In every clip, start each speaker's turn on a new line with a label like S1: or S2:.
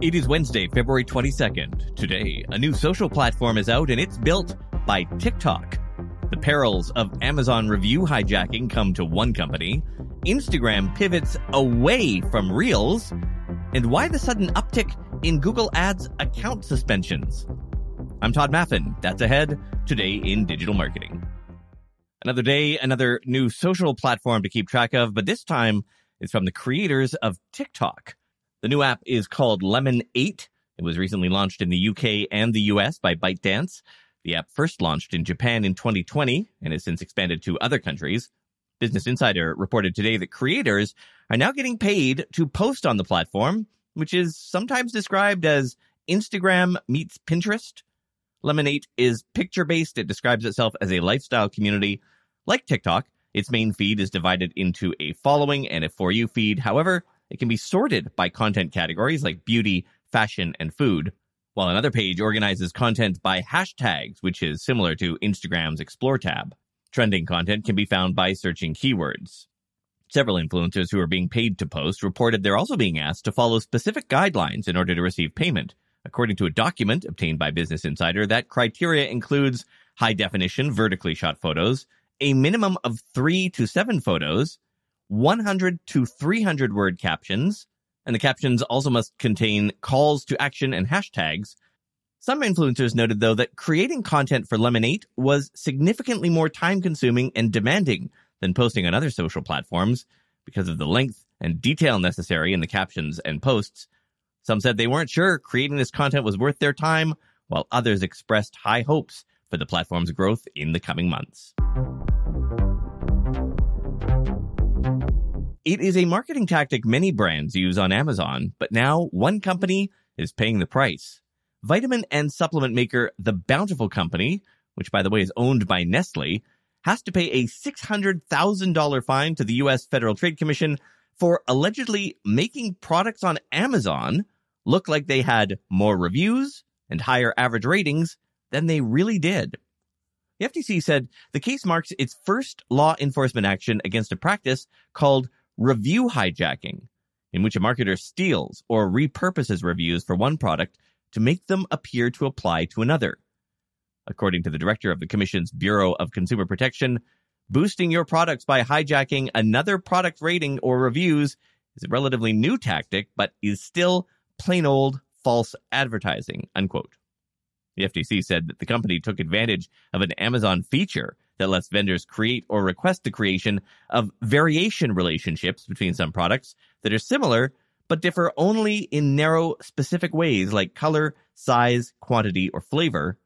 S1: It is Wednesday, February 22nd. Today, a new social platform is out and it's built by TikTok. The perils of Amazon review hijacking come to one company. Instagram pivots away from Reels. And why the sudden uptick in Google Ads account suspensions? I'm Tod Maffin. That's ahead today in digital marketing. Another day, another new social platform to keep track of, but this time it's from the creators of TikTok. The new app is called Lemon 8. It was recently launched in the UK and the US by ByteDance. The app first launched in Japan in 2020 and has since expanded to other countries. Business Insider reported today that creators are now getting paid to post on the platform, which is sometimes described as Instagram meets Pinterest. Lemon 8 is picture based. It describes itself as a lifestyle community. Like TikTok, its main feed is divided into a following and a For You feed. However, it can be sorted by content categories like beauty, fashion, and food, while another page organizes content by hashtags, which is similar to Instagram's Explore tab. Trending content can be found by searching keywords. Several influencers who are being paid to post reported they're also being asked to follow specific guidelines in order to receive payment. According to a document obtained by Business Insider, that criteria includes high definition, vertically shot photos, a minimum of three to seven photos, 100 to 300 word captions, and the captions also must contain calls to action and hashtags. Some influencers noted, though, that creating content for Lemon8 was significantly more time consuming and demanding than posting on other social platforms because of the length and detail necessary in the captions and posts. Some said they weren't sure creating this content was worth their time, while others expressed high hopes for the platform's growth in the coming months. It is a marketing tactic many brands use on Amazon, but now one company is paying the price. Vitamin and supplement maker The Bountiful Company, which by the way is owned by Nestle, has to pay a $600,000 fine to the US Federal Trade Commission for allegedly making products on Amazon look like they had more reviews and higher average ratings than they really did. The FTC said the case marks its first law enforcement action against a practice called review hijacking, in which a marketer steals or repurposes reviews for one product to make them appear to apply to another. According to the director of the Commission's Bureau of Consumer Protection, boosting your products by hijacking another product rating or reviews is a relatively new tactic, but is still plain old false advertising, unquote. The FTC said that the company took advantage of an Amazon feature that lets vendors create or request the creation of variation relationships between some products that are similar but differ only in narrow specific ways like color, size, quantity, or flavor.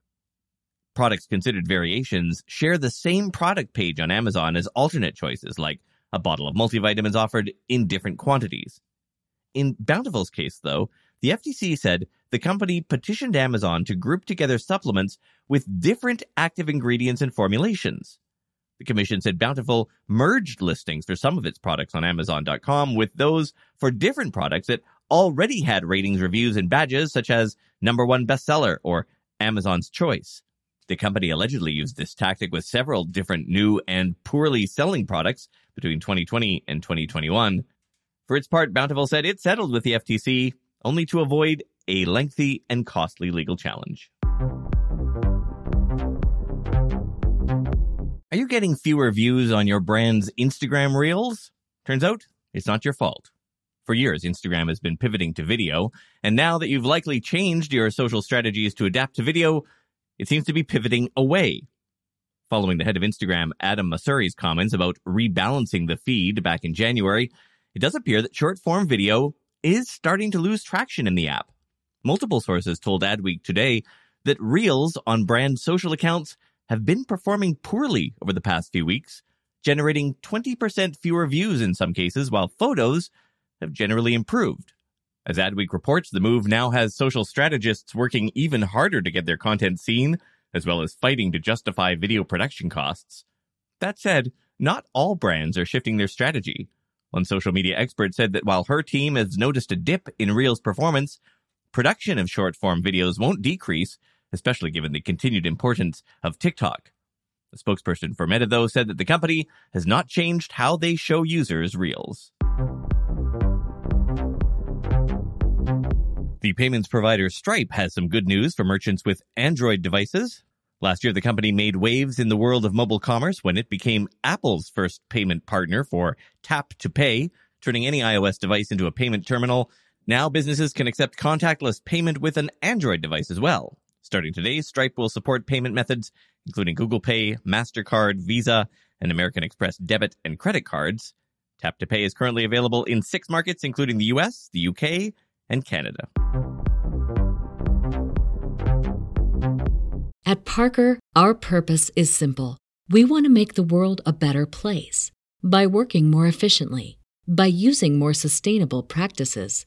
S1: Products considered variations share the same product page on Amazon as alternate choices like a bottle of multivitamins offered in different quantities. In Bountiful's case, though, the FTC said the company petitioned Amazon to group together supplements with different active ingredients and formulations. The commission said Bountiful merged listings for some of its products on Amazon.com with those for different products that already had ratings, reviews, and badges such as number one bestseller or Amazon's choice. The company allegedly used this tactic with several different new and poorly selling products between 2020 and 2021. For its part, Bountiful said it settled with the FTC only to avoid a lengthy and costly legal challenge. Are you getting fewer views on your brand's Instagram reels? Turns out it's not your fault. For years, Instagram has been pivoting to video, and now that you've likely changed your social strategies to adapt to video, it seems to be pivoting away. Following the head of Instagram, Adam Mosseri's comments about rebalancing the feed back in January, it does appear that short form video is starting to lose traction in the app. Multiple sources told Adweek today that Reels on brand social accounts have been performing poorly over the past few weeks, generating 20% fewer views in some cases, while photos have generally improved. As Adweek reports, the move now has social strategists working even harder to get their content seen, as well as fighting to justify video production costs. That said, not all brands are shifting their strategy. One social media expert said that while her team has noticed a dip in Reels performance, production of short form videos won't decrease, especially given the continued importance of TikTok. A spokesperson for Meta, though, said that the company has not changed how they show users Reels. The payments provider Stripe has some good news for merchants with Android devices. Last year, the company made waves in the world of mobile commerce when it became Apple's first payment partner for Tap to Pay, turning any iOS device into a payment terminal. Now businesses can accept contactless payment with an Android device as well. Starting today, Stripe will support payment methods including Google Pay, MasterCard, Visa, and American Express debit and credit cards. Tap to Pay is currently available in six markets, including the US, the UK, and Canada.
S2: At Parker, our purpose is simple. We want to make the world a better place by working more efficiently, by using more sustainable practices,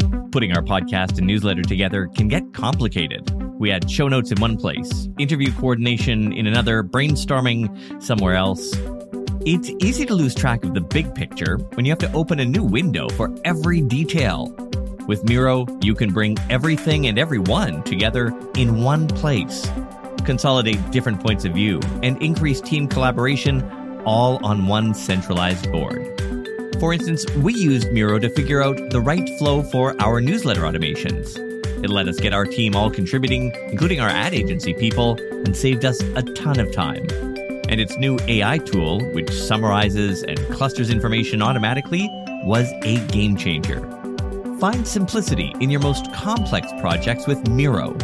S1: Putting our podcast and newsletter together can get complicated. We had show notes in one place, interview coordination in another, brainstorming somewhere else. It's easy to lose track of the big picture when you have to open a new window for every detail. With Miro, you can bring everything and everyone together in one place, consolidate different points of view, and increase team collaboration all on one centralized board. For instance, we used Miro to figure out the right flow for our newsletter automations. It let us get our team all contributing, including our ad agency people, and saved us a ton of time. And its new AI tool, which summarizes and clusters information automatically, was a game changer. Find simplicity in your most complex projects with Miro.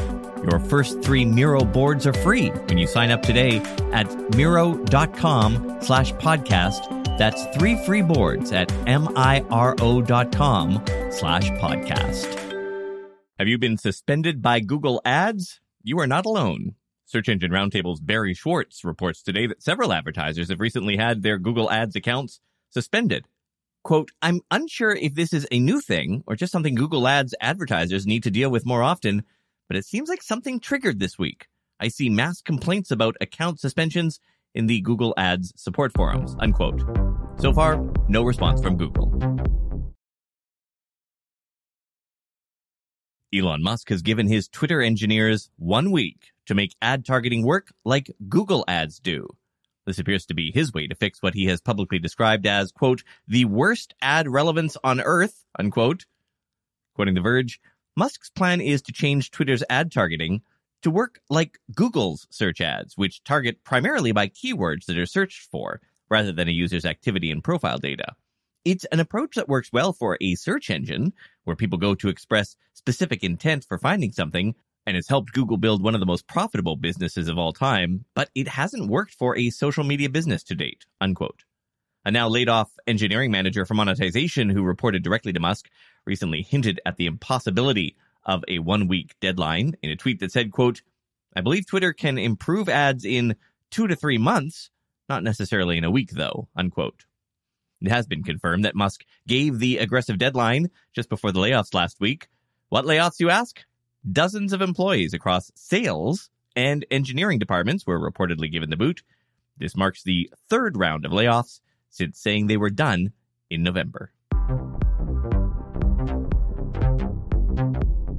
S1: Your first three Miro boards are free when you sign up today at Miro.com slash podcast. That's three free boards at M-I-R-O.com slash podcast. Have you been suspended by Google Ads? You are not alone. Search Engine Roundtable's Barry Schwartz reports today that several advertisers have recently had their Google Ads accounts suspended Quote, I'm unsure if this is a new thing or just something Google Ads advertisers need to deal with more often, but it seems like something triggered this week. I see mass complaints about account suspensions in the Google Ads support forums, unquote. So far, no response from Google. Elon Musk has given his Twitter engineers one week to make ad targeting work like Google Ads do. This appears to be his way to fix what he has publicly described as, quote, the worst ad relevance on earth, unquote. Quoting The Verge, Musk's plan is to change Twitter's ad targeting to work like Google's search ads, which target primarily by keywords that are searched for, rather than a user's activity and profile data. It's an approach that works well for a search engine, where people go to express specific intent for finding something, and has helped Google build one of the most profitable businesses of all time, but it hasn't worked for a social media business to date, unquote. A now laid off engineering manager for monetization who reported directly to Musk recently hinted at the impossibility of a one week deadline in a tweet that said, quote, I believe Twitter can improve ads in two to three months, not necessarily in a week though, unquote. It has been confirmed that Musk gave the aggressive deadline just before the layoffs last week. What layoffs, you ask? Dozens of employees across sales and engineering departments were reportedly given the boot. This marks the third round of layoffs since saying they were done in November.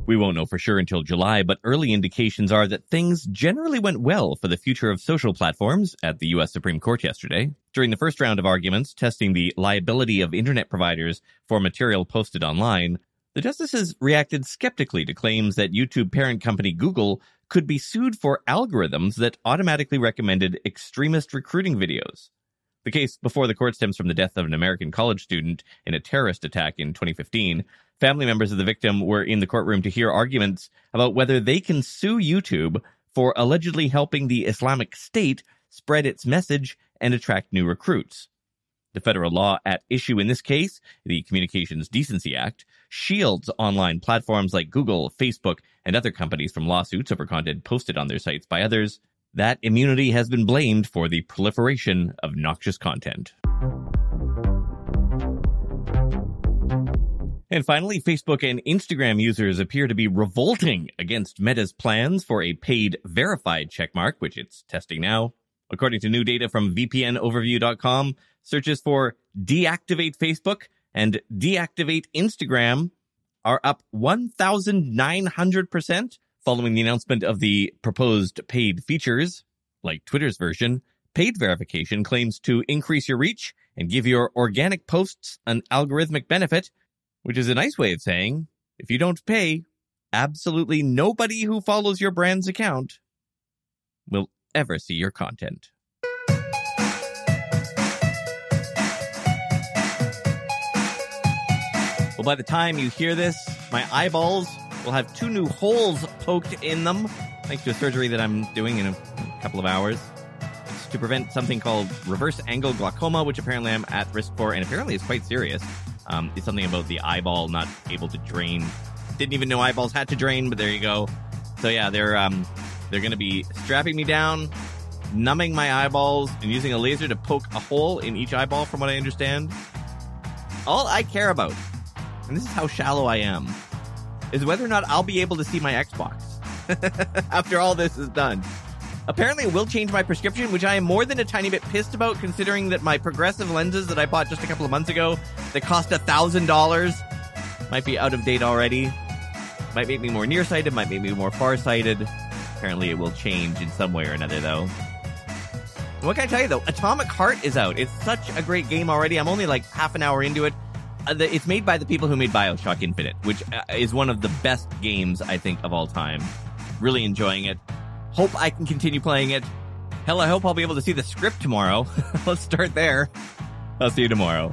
S1: We won't know for sure until July, but early indications are that things generally went well for the future of social platforms at the U.S. Supreme Court yesterday. During the first round of arguments testing the liability of internet providers for material posted online, the justices reacted skeptically to claims that YouTube parent company Google could be sued for algorithms that automatically recommended extremist recruiting videos. The case before the court stems from the death of an American college student in a terrorist attack in 2015. Family members of the victim were in the courtroom to hear arguments about whether they can sue YouTube for allegedly helping the Islamic State spread its message and attract new recruits. The federal law at issue in this case, the Communications Decency Act, shields online platforms like Google, Facebook, and other companies from lawsuits over content posted on their sites by others. That immunity has been blamed for the proliferation of noxious content. And finally, Facebook and Instagram users appear to be revolting against Meta's plans for a paid verified checkmark, which it's testing now. According to new data from VPNoverview.com, searches for deactivate Facebook and deactivate Instagram are up 1,900% following the announcement of the proposed paid features, like Twitter's version. Paid verification claims to increase your reach and give your organic posts an algorithmic benefit, which is a nice way of saying if you don't pay, absolutely nobody who follows your brand's account will ever see your content. Well, by the time you hear this, my eyeballs will have two new holes poked in them, thanks to a surgery that I'm doing in a couple of hours. It's to prevent something called reverse angle glaucoma, which apparently I'm at risk for, and apparently is quite serious. Um, it's something about the eyeball not able to drain. Didn't even know eyeballs had to drain, but there you go. So yeah, they're um, they're going to be strapping me down, numbing my eyeballs, and using a laser to poke a hole in each eyeball, from what I understand. All I care about and this is how shallow I am, is whether or not I'll be able to see my Xbox after all this is done. Apparently, it will change my prescription, which I am more than a tiny bit pissed about, considering that my progressive lenses that I bought just a couple of months ago that cost a thousand dollars might be out of date already. Might make me more nearsighted, might make me more farsighted. Apparently, it will change in some way or another, though. What can I tell you though? Atomic Heart is out. It's such a great game already. I'm only like half an hour into it. Uh, it's made by the people who made Bioshock Infinite, which uh, is one of the best games I think of all time. Really enjoying it. Hope I can continue playing it. Hell, I hope I'll be able to see the script tomorrow. Let's start there. I'll see you tomorrow.